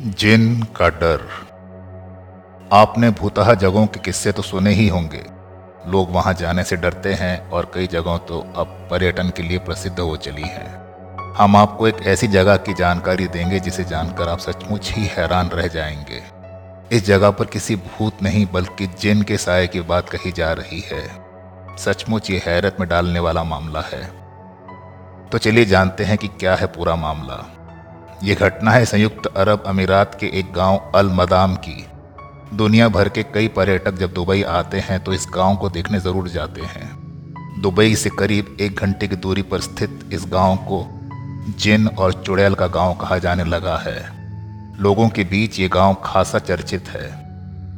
जिन का डर। आपने भूतहा जगहों के किस्से तो सुने ही होंगे। लोग वहाँ जाने से डरते हैं और कई जगहों तो अब पर्यटन के लिए प्रसिद्ध हो चली हैं। हम आपको एक ऐसी जगह की जानकारी देंगे जिसे जानकर आप सचमुच ही हैरान रह जाएँगे। इस जगह पर किसी भूत नहीं, बल्कि जिन के साय की बात कही जा रही है। सचमुच ये हैरत में डालने वाला मामला है। तो चलिए जानते हैं कि क्या है पूरा मामला। ये घटना है संयुक्त अरब अमीरात के एक गाँव अल मदाम की। दुनिया भर के कई पर्यटक जब दुबई आते हैं तो इस गाँव को देखने ज़रूर जाते हैं। दुबई से करीब एक घंटे की दूरी पर स्थित इस गाँव को जिन और चुड़ैल का गाँव कहा जाने लगा है। लोगों के बीच ये गाँव खासा चर्चित है।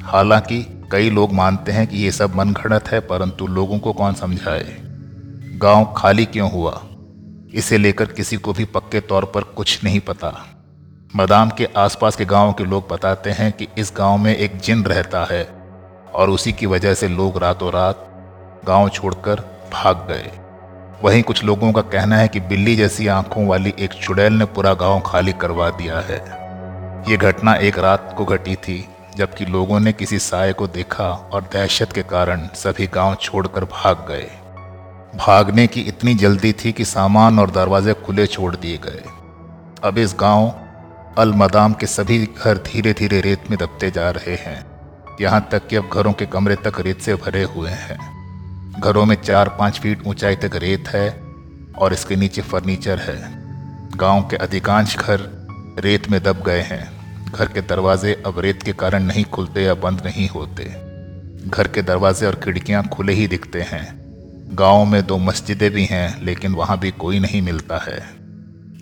हालाँकि कई लोग मानते हैं कि ये सब मनगढ़ंत है, परंतु लोगों को कौन समझाए? गाँव खाली क्यों हुआ? इसे लेकर किसी को भी पक्के तौर पर कुछ नहीं पता। मदाम के आसपास के गाँव के लोग बताते हैं कि इस गाँव में एक जिन रहता है और उसी की वजह से लोग रातों रात गाँव छोड़कर भाग गए। वहीं कुछ लोगों का कहना है कि बिल्ली जैसी आँखों वाली एक चुड़ैल ने पूरा गाँव खाली करवा दिया है। ये घटना एक रात को घटी थी, जबकि लोगों ने किसी साय को देखा और दहशत के कारण सभी गाँव छोड़कर भाग गए। भागने की इतनी जल्दी थी कि सामान और दरवाजे खुले छोड़ दिए गए। अब इस गाँव अल मदाम के सभी घर धीरे धीरे रेत में दबते जा रहे हैं। यहाँ तक कि अब घरों के कमरे तक रेत से भरे हुए हैं। घरों में चार पाँच फीट ऊंचाई तक रेत है और इसके नीचे फर्नीचर है। गाँव के अधिकांश घर रेत में दब गए हैं। घर के दरवाजे अब रेत के कारण नहीं खुलते या बंद नहीं होते। घर के दरवाजे और खिड़कियाँ खुले ही दिखते हैं। गाँव में दो मस्जिदें भी हैं, लेकिन वहाँ भी कोई नहीं मिलता है।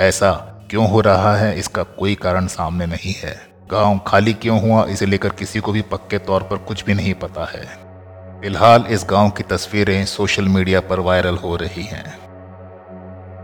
ऐसा क्यों हो रहा है, इसका कोई कारण सामने नहीं है। गाँव खाली क्यों हुआ, इसे लेकर किसी को भी पक्के तौर पर कुछ भी नहीं पता है। फ़िलहाल इस गाँव की तस्वीरें सोशल मीडिया पर वायरल हो रही हैं।